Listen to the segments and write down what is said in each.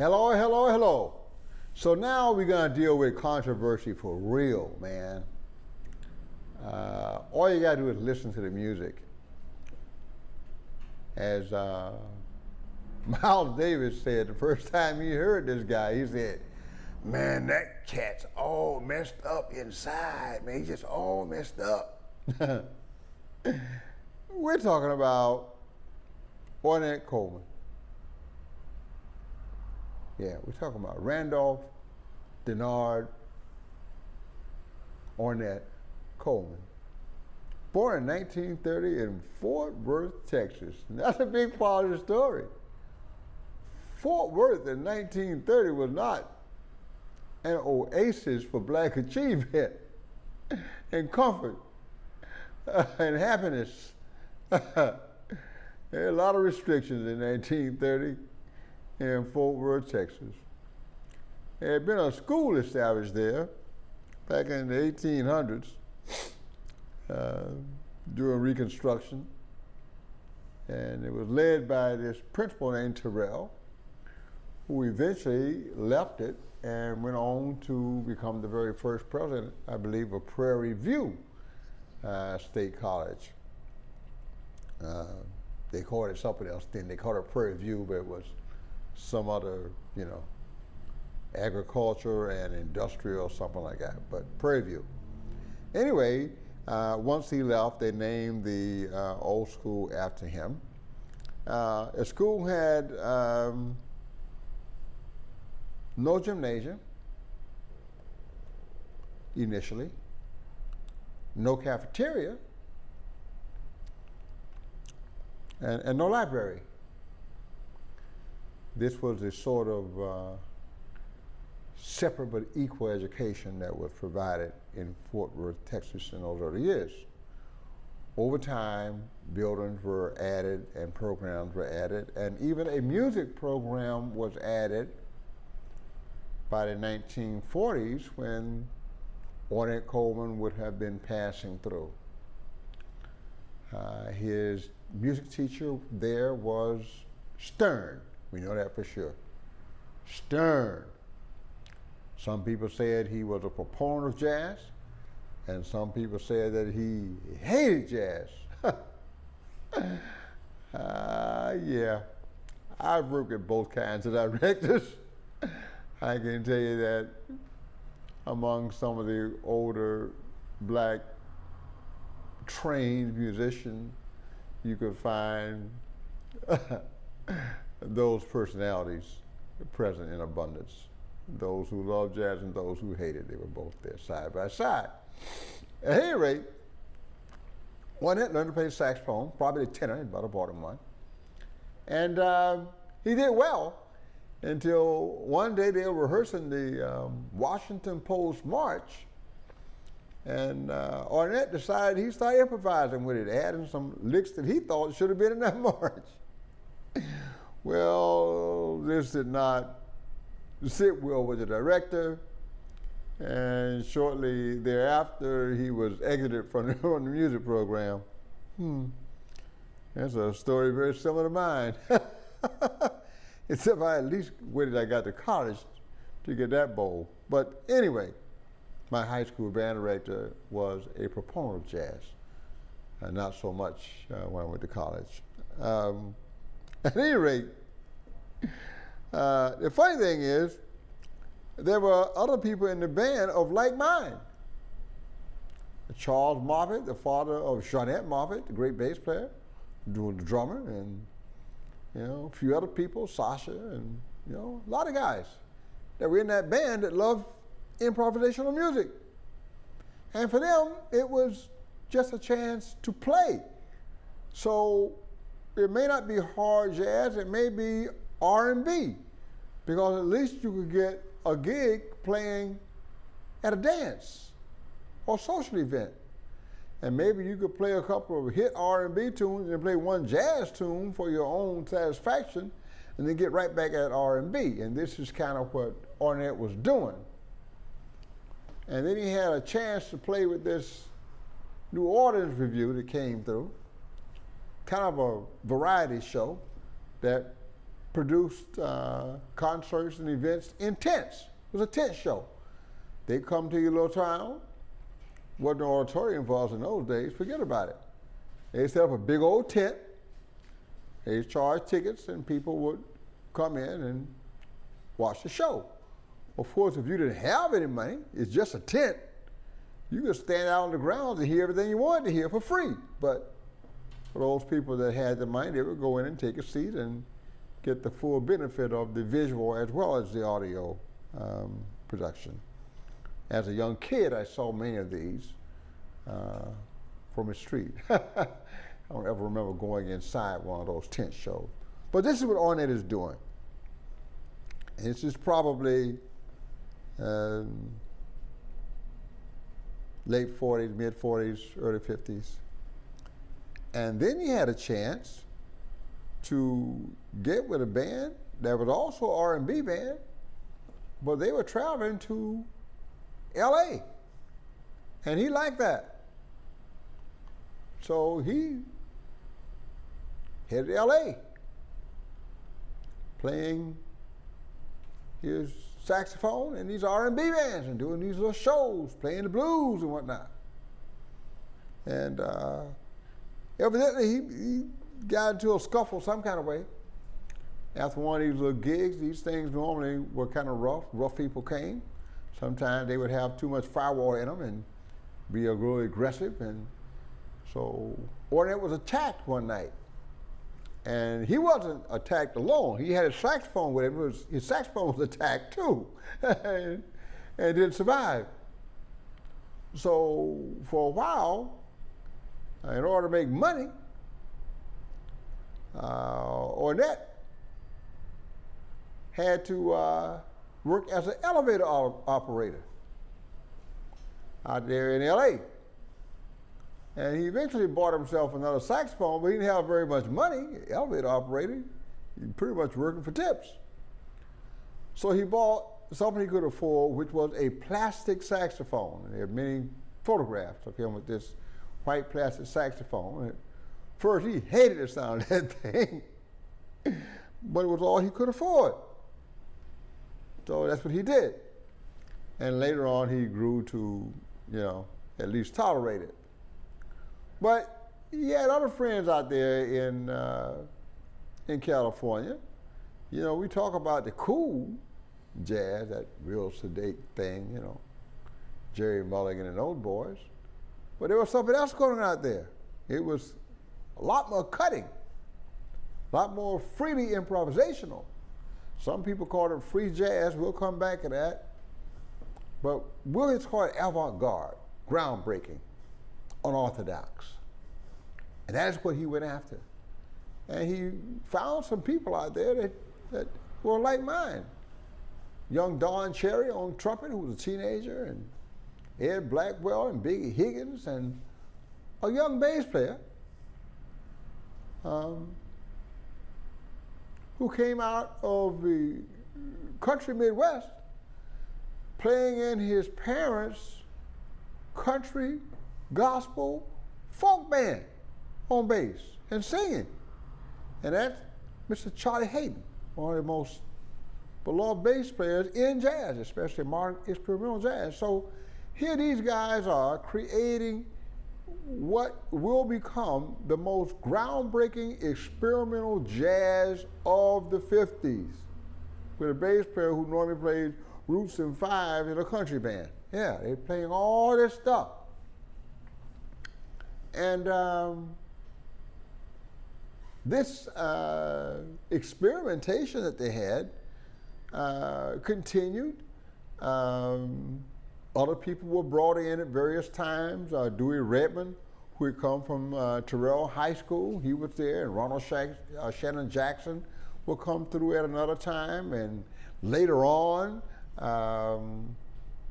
Hello, hello, hello. So now we're going to deal with controversy for real, man. Uh, all you got to do is listen to the music. As uh, Miles Davis said the first time he heard this guy, he said, Man, that cat's all messed up inside, man. He's just all messed up. We're talking about Ornette Coleman. Yeah, we're talking about Randolph Denard Ornette Coleman. Born in 1930 in Fort Worth, Texas. That's a big part of the story. Fort Worth in 1930 was not an oasis for black achievement and comfort and happiness. there are a lot of restrictions in 1930 in Fort Worth, Texas. There had been a school established there back in the 1800s uh, during Reconstruction. And it was led by this principal named Terrell, who eventually left it and went on to become the very first president, I believe, of Prairie View uh, State College. Uh, they called it something else then. They called it Prairie View, but it was some other, you know, agriculture and industrial, something like that, but Prairie View. Anyway, uh, once he left, they named the uh, old school after him. Uh, the school had um, no gymnasium initially, no cafeteria, and, and no library. This was a sort of uh, separate but equal education that was provided in Fort Worth, Texas in those early years. Over time, buildings were added and programs were added, and even a music program was added by the 1940s when Ornette Coleman would have been passing through. Uh, his music teacher there was Stern. We know that for sure. Stern. Some people said he was a proponent of jazz, and some people said that he hated jazz. uh, yeah, I've worked with both kinds of directors. I can tell you that among some of the older black trained musicians, you could find those personalities present in abundance. Those who loved jazz and those who hated, they were both there side by side. At any rate, Ornette learned to play the saxophone, probably a tenor, his brother bought one. And uh, he did well until one day they were rehearsing the um, Washington Post March, and uh, Ornette decided he started improvising with it, adding some licks that he thought should have been in that march. Well, this did not sit well with the director, and shortly thereafter he was exited from the, from the music program. Hmm. That's a story very similar to mine. Except I at least waited I got to college to get that bowl. But anyway, my high school band director was a proponent of jazz, and not so much uh, when I went to college. Um, at any rate, uh, the funny thing is, there were other people in the band of like mind. Charles Moffett, the father of Charnett Moffett, the great bass player, the drummer, and you know, a few other people, Sasha, and you know, a lot of guys that were in that band that loved improvisational music. And for them, it was just a chance to play. So it may not be hard jazz, it may be R&B, because at least you could get a gig playing at a dance or social event and maybe you could play a couple of hit R&B tunes and play one jazz tune for your own satisfaction and then get right back at R&B. And this is kind of what Ornette was doing. And then he had a chance to play with this New Orleans review that came through, kind of a variety show that produced uh, concerts and events in tents. It was a tent show. They come to your little town. Wasn't an auditorium for us in those days. Forget about it. They set up a big old tent. They charged tickets, and people would come in and watch the show. Of course, if you didn't have any money, it's just a tent. You could stand out on the ground and hear everything you wanted to hear for free. But for those people that had the money, they would go in and take a seat and get the full benefit of the visual as well as the audio um, production. As a young kid, I saw many of these uh, from the street. I don't ever remember going inside one of those tent shows. But this is what Ornette is doing. This is probably um, late 40s, mid 40s, early 50s. And then he had a chance to get with a band that was also R&B band, but they were traveling to L.A. And he liked that. So he headed to L.A. playing his saxophone in these R&B bands and doing these little shows, playing the blues and whatnot. And uh, evidently he, he got into a scuffle some kind of way. After one of these little gigs, these things normally were kind of rough. Rough people came. Sometimes they would have too much firewater in them and be really aggressive. And so Ornette was attacked one night. And he wasn't attacked alone. He had his saxophone with him. Was, his saxophone was attacked too and, and didn't survive. So for a while, in order to make money, uh, Ornette had to uh, work as an elevator operator out there in LA. And he eventually bought himself another saxophone, but he didn't have very much money, elevator operator. He pretty much working for tips. So he bought something he could afford, which was a plastic saxophone. And there are many photographs of him with this white plastic saxophone. First, he hated the sound of that thing, but it was all he could afford. So that's what he did. And later on, he grew to, you know, at least tolerate it. But he had other friends out there in, uh, in California. You know, we talk about the cool jazz, that real sedate thing, you know, Gerry Mulligan and Old boys. But there was something else going on out there. It was a lot more cutting, a lot more freely improvisational. Some people call it free jazz. We'll come back to that. But Williams called it avant-garde, groundbreaking, unorthodox. And that is what he went after. And he found some people out there that, that were like mine. Young Don Cherry on trumpet, who was a teenager, and Ed Blackwell and Billy Higgins, and a young bass player um, who came out of the country Midwest playing in his parents' country, gospel, folk band on bass and singing. And that's Mr. Charlie Haden, one of the most beloved bass players in jazz, especially modern experimental jazz. So here these guys are creating what will become the most groundbreaking experimental jazz of the 50s with a bass player who normally plays roots and five in a country band. Yeah, they're playing all this stuff. And um, this uh, experimentation that they had uh, continued. Um, other people were brought in at various times. Uh, Dewey Redman, who had come from uh, Terrell High School, he was there, and Ronald uh, Shannon Jackson will come through at another time. And later on, um,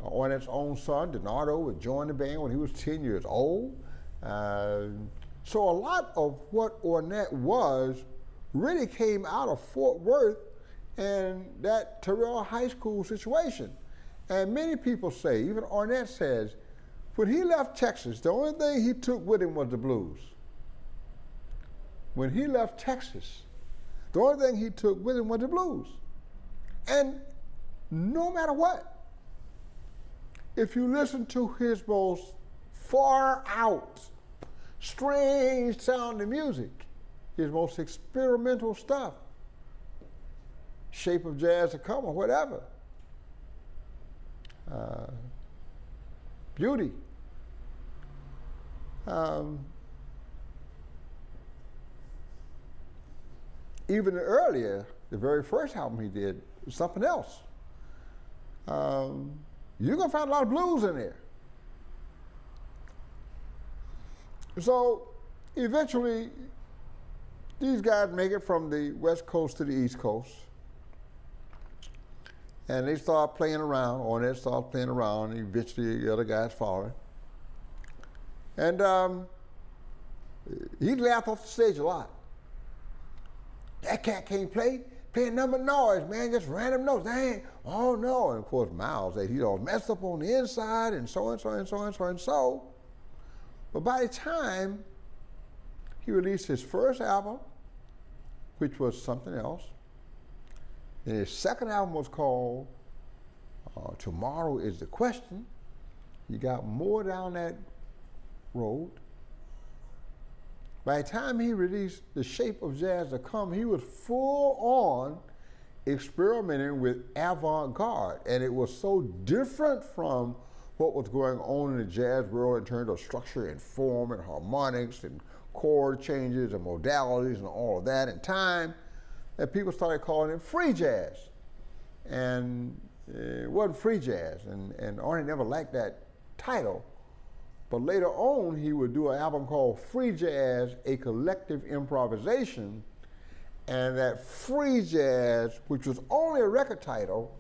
Ornette's own son, Denardo, would join the band when he was 10 years old. Uh, so a lot of what Ornette was really came out of Fort Worth and that Terrell High School situation. And many people say, even Ornette says, when he left Texas, the only thing he took with him was the blues. When he left Texas, The only thing he took with him was the blues. And no matter what, if you listen to his most far out, strange sounding music, his most experimental stuff, shape of jazz to come or whatever, uh, beauty. Um, even earlier, the very first album he did was something else. Um, you're gonna find a lot of blues in there. So eventually, these guys make it from the west coast to the east coast. And they start playing around, or they start playing around, and eventually the other guys following. And um, he laughed off the stage a lot. That cat can't play, playing number noise, man, just random notes. Dang, oh no. And of course, Miles said he's all messed up on the inside, and so and so and so and so and so. But by the time he released his first album, which was something else, and his second album was called uh, Tomorrow is the Question. He got more down that road. By the time he released The Shape of Jazz to Come, he was full on experimenting with avant garde. And it was so different from what was going on in the jazz world in terms of structure and form and harmonics and chord changes and modalities and all of that and time that people started calling it free jazz. And it wasn't free jazz, and, and Arnie never liked that title. But later on, he would do an album called Free Jazz, a collective improvisation. And that free jazz, which was only a record title,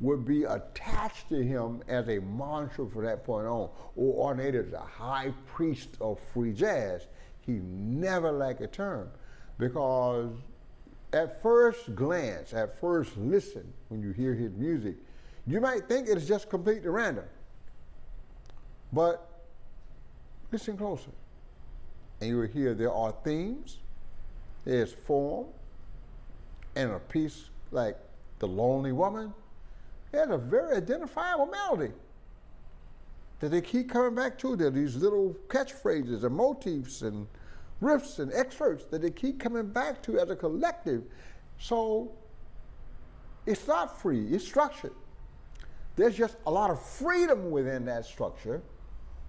would be attached to him as a mantra from that point on. Oh, or Ornette is the high priest of free jazz. He never liked a term because at first glance, at first listen, when you hear his music, you might think it's just completely random. But listen closer, and you will hear there are themes, there's form, and a piece like The Lonely Woman, there's a very identifiable melody that they keep coming back to. There are these little catchphrases and motifs and riffs and excerpts that they keep coming back to as a collective. So it's not free, it's structured. There's just a lot of freedom within that structure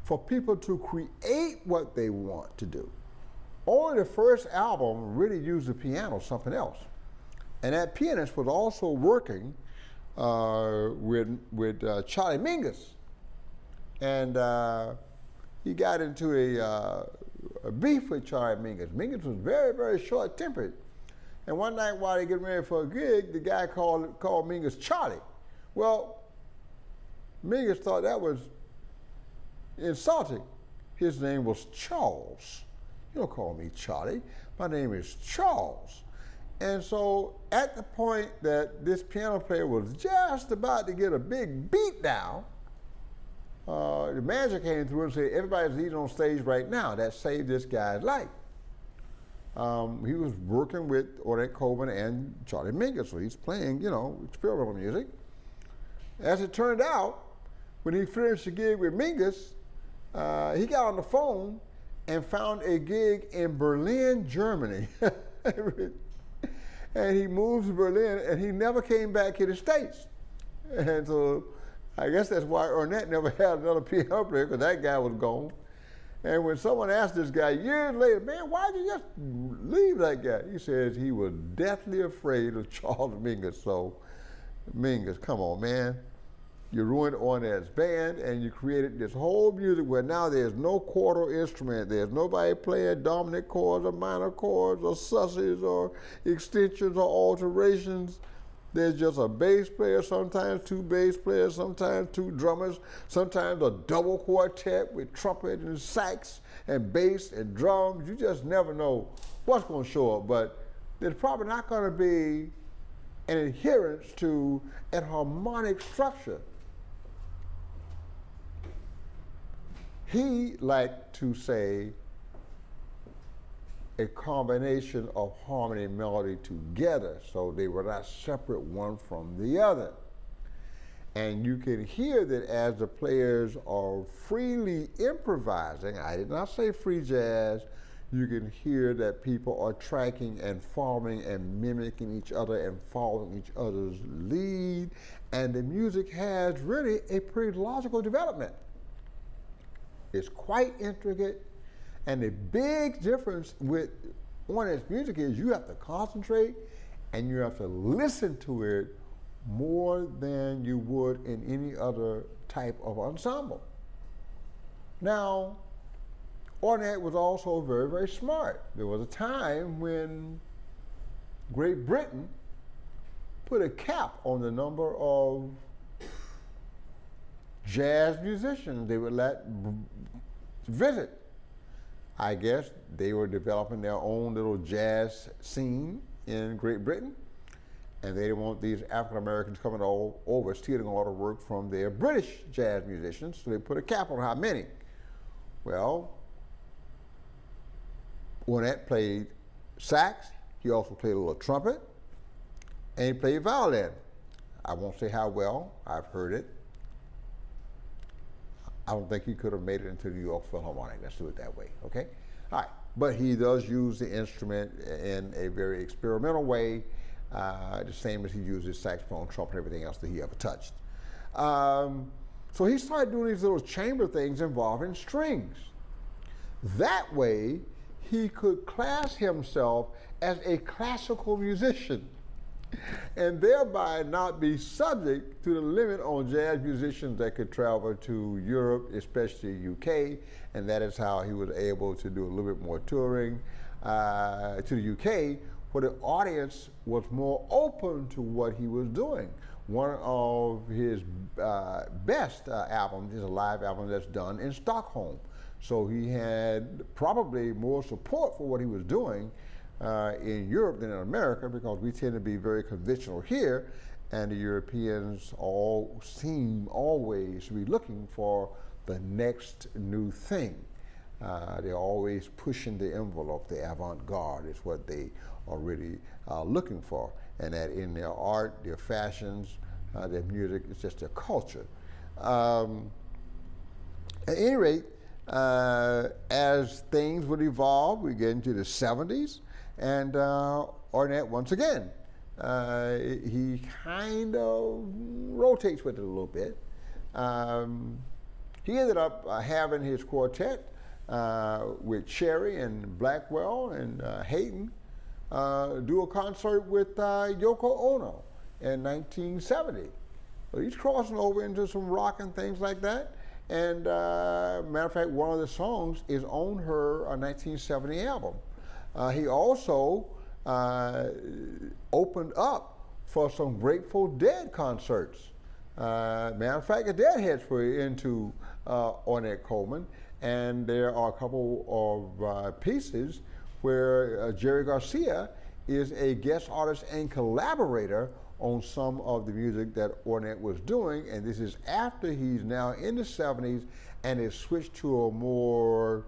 for people to create what they want to do. Only the first album really used the piano, something else. And that pianist was also working uh, with, with uh, Charlie Mingus. And uh, he got into a, uh, beef with Charlie Mingus. Mingus was very, very short tempered. And one night while they getting ready for a gig, the guy called, called Mingus Charlie. Well, Mingus thought that was insulting. His name was Charles. You don't call me Charlie. My name is Charles. And so at the point that this piano player was just about to get a big beat down, uh, the manager came through and said, everybody's leaving on stage right now. That saved this guy's life. Um, he was working with Ornette Coleman and Charlie Mingus, so he's playing, you know, experimental music. As it turned out, when he finished the gig with Mingus, uh, he got on the phone and found a gig in Berlin, Germany. and he moved to Berlin and he never came back to the States. And so I guess that's why Ornette never had another piano player because that guy was gone. And when someone asked this guy years later, man, why did you just leave that guy? He says he was deathly afraid of Charles Mingus. So, Mingus, come on, man you ruined Ornette's band, and you created this whole music where now there's no quarter instrument. There's nobody playing dominant chords or minor chords or susses or extensions or alterations. There's just a bass player, sometimes two bass players, sometimes two drummers, sometimes a double quartet with trumpet and sax and bass and drums. You just never know what's going to show up, but there's probably not going to be an adherence to a harmonic structure. He liked to say, a combination of harmony and melody together, so they were not separate one from the other. And you can hear that as the players are freely improvising, I did not say free jazz, you can hear that people are tracking and following and mimicking each other and following each other's lead. And the music has really a pretty logical development. It's quite intricate. And the big difference with Ornette's music is you have to concentrate and you have to listen to it more than you would in any other type of ensemble. Now, Ornette was also very, very smart. There was a time when Great Britain put a cap on the number of jazz musicians they would let visit. I guess they were developing their own little jazz scene in Great Britain, and they didn't want these African Americans coming all over stealing all the work from their British jazz musicians, so they put a cap on how many. Well, Ornette played sax. He also played a little trumpet, and he played violin. I won't say how well. I've heard it. I don't think he could have made it into the New York Philharmonic. Let's do it that way, okay? All right, but he does use the instrument in a very experimental way, uh, the same as he uses saxophone, trumpet, and everything else that he ever touched. Um, so he started doing these little chamber things involving strings. That way, he could class himself as a classical musician and thereby not be subject to the limit on jazz musicians that could travel to Europe, especially UK, and that is how he was able to do a little bit more touring uh, to the UK, where the audience was more open to what he was doing. One of his uh, best uh, albums is a live album that's done in Stockholm. So he had probably more support for what he was doing uh, in Europe than in America because we tend to be very conventional here, and the Europeans all seem always to be looking for the next new thing. Uh, they're always pushing the envelope. The avant-garde is what they are really uh, looking for, and that in their art, their fashions, uh, their music, it's just their culture. Um, at any rate, uh, as things would evolve, we get into the 70s, and uh, Ornette, once again, uh, he kind of rotates with it a little bit. Um, he ended up uh, having his quartet uh, with Cherry and Blackwell and uh, Haden uh, do a concert with Yoko Ono in 1970. So he's crossing over into some rock and things like that. And uh, matter of fact, one of the songs is on her 1970 album. Uh, he also uh, opened up for some Grateful Dead concerts. Uh, matter of fact, the Deadheads were into uh, Ornette Coleman, and there are a couple of uh, pieces where Jerry Garcia is a guest artist and collaborator on some of the music that Ornette was doing, and this is after he's now in the 70s and has switched to a more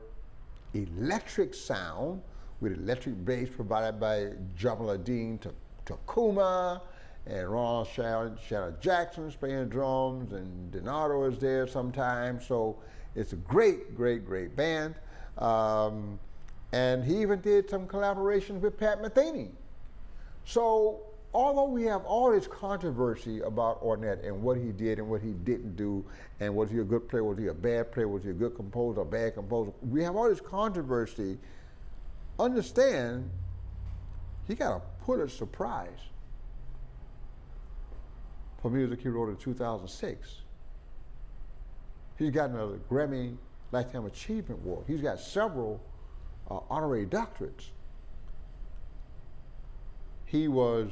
electric sound with electric bass provided by to Tacuma and Ronald Shannon, Shannon Jackson's playing drums and Denardo is there sometimes. So it's a great, great, great band. Um, and he even did some collaborations with Pat Metheny. So although we have all this controversy about Ornette and what he did and what he didn't do, and was he a good player, was he a bad player, was he a good composer, a bad composer, we have all this controversy. Understand, he got a Pulitzer Prize for music he wrote in 2006. He's gotten a Grammy Lifetime Achievement Award. He's got several uh, honorary doctorates. He was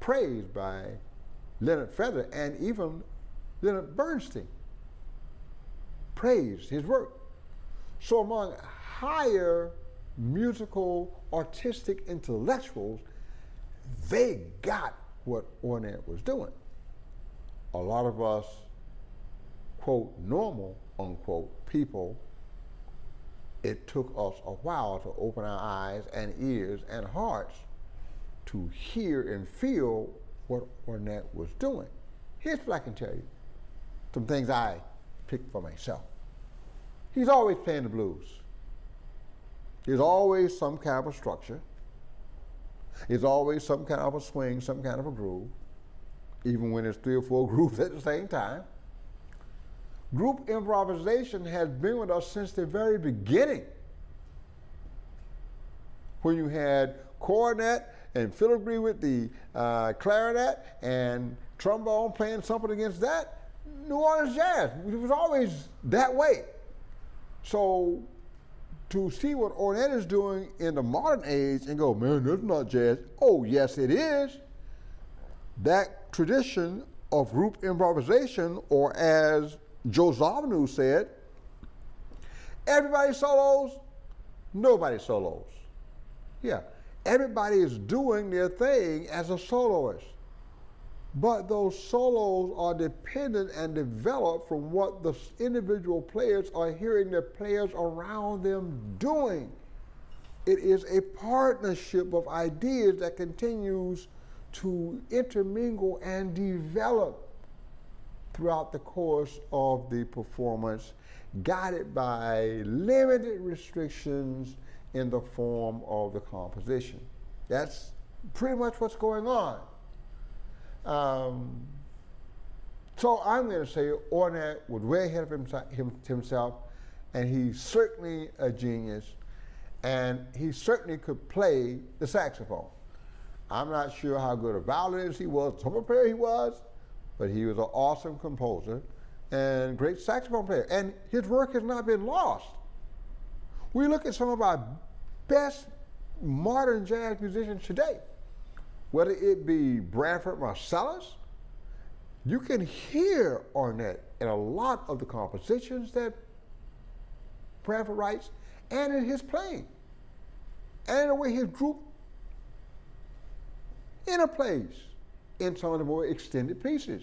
praised by Leonard Feather and even Leonard Bernstein praised his work. So among higher musical, artistic intellectuals, they got what Ornette was doing. A lot of us, quote, normal, unquote, people it took us a while to open our eyes and ears and hearts to hear and feel what Ornette was doing. Here's what I can tell you some things I picked for myself. He's always playing the blues. There's always some kind of a structure. There's always some kind of a swing, some kind of a groove, even when there's three or four grooves at the same time. Group improvisation has been with us since the very beginning. When you had cornet and filigree with the uh, clarinet and trombone playing something against that, New Orleans jazz. It was always that way. So to see what Ornette is doing in the modern age and go, man, that's not jazz. Oh, yes, it is. That tradition of group improvisation, or as Joe Zawinul said, everybody solos, nobody solos. Yeah, everybody is doing their thing as a soloist. But those solos are dependent and developed from what the individual players are hearing the players around them doing. It is a partnership of ideas that continues to intermingle and develop throughout the course of the performance, guided by limited restrictions in the form of the composition. That's pretty much what's going on. Um, so I'm going to say Ornette was way ahead of himself, and he's certainly a genius, and he certainly could play the saxophone. I'm not sure how good a violinist he was, trumpet player he was, but he was an awesome composer and great saxophone player. And his work has not been lost. We look at some of our best modern jazz musicians today whether it be Branford Marsalis, you can hear Ornette in a lot of the compositions that Branford writes and in his playing, and in the way his group interplays in some of the more extended pieces.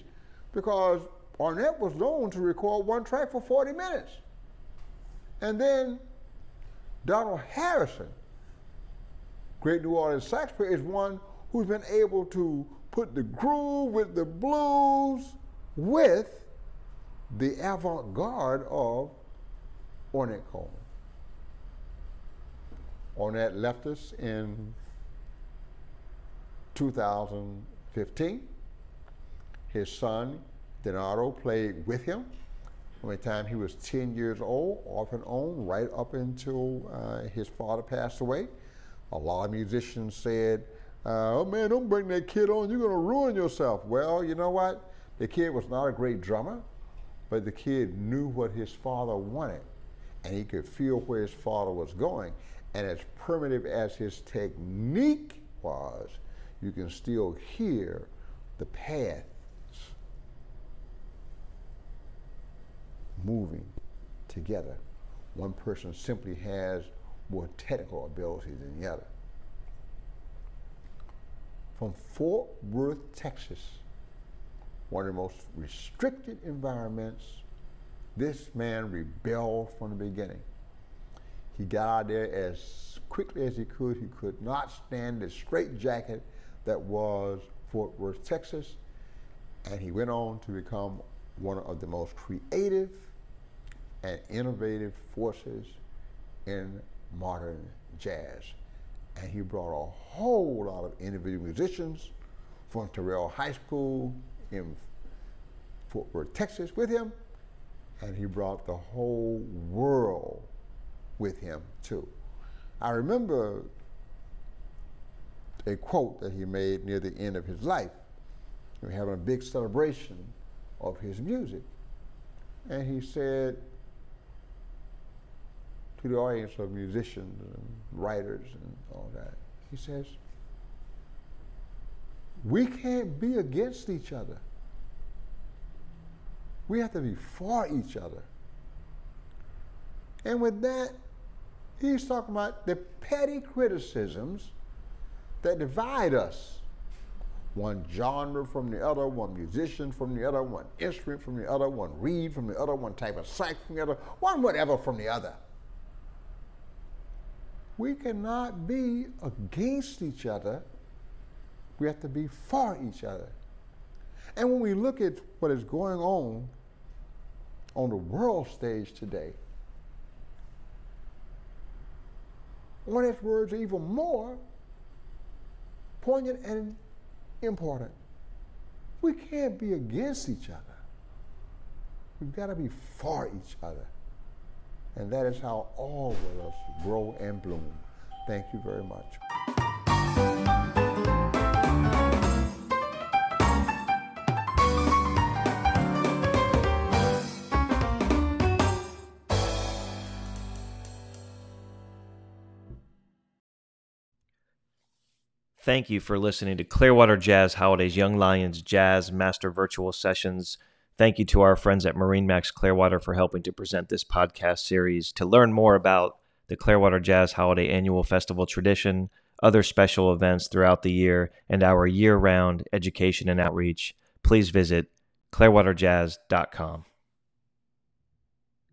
Because Ornette was known to record one track for 40 minutes. And then Donald Harrison, great New Orleans sax player, is one who's been able to put the groove with the blues with the avant-garde of Ornette Coleman. Ornette left us in 2015. His son, Denardo, played with him from the time he was 10 years old, off and on, right up until uh, his father passed away. A lot of musicians said uh, oh man, don't bring that kid on. You're going to ruin yourself. Well, you know what? The kid was not a great drummer, but the kid knew what his father wanted, and he could feel where his father was going. And as primitive as his technique was, you can still hear the paths moving together. One person simply has more technical ability than the other from Fort Worth, Texas, one of the most restricted environments. This man rebelled from the beginning. He got out there as quickly as he could. He could not stand the straitjacket that was Fort Worth, Texas, and he went on to become one of the most creative and innovative forces in modern jazz and he brought a whole lot of individual musicians from Terrell High School in Fort Worth, Texas with him, and he brought the whole world with him too. I remember a quote that he made near the end of his life. We were having a big celebration of his music. And he said, to the audience of musicians and writers and all that. He says, we can't be against each other. We have to be for each other. And with that, he's talking about the petty criticisms that divide us. One genre from the other, one musician from the other, one instrument from the other, one reed from the other, one type of sax from the other, one whatever from the other. We cannot be against each other. We have to be for each other. And when we look at what is going on on the world stage today, one his words even more poignant and important. We can't be against each other. We've got to be for each other. And that is how all of us grow and bloom. Thank you very much. Thank you for listening to Clearwater Jazz Holidays Young Lions Jazz Master Virtual Sessions. Thank you to our friends at MarineMax Clearwater for helping to present this podcast series. To learn more about the Clearwater Jazz Holiday Annual Festival tradition, other special events throughout the year, and our year round education and outreach, please visit clearwaterjazz.com.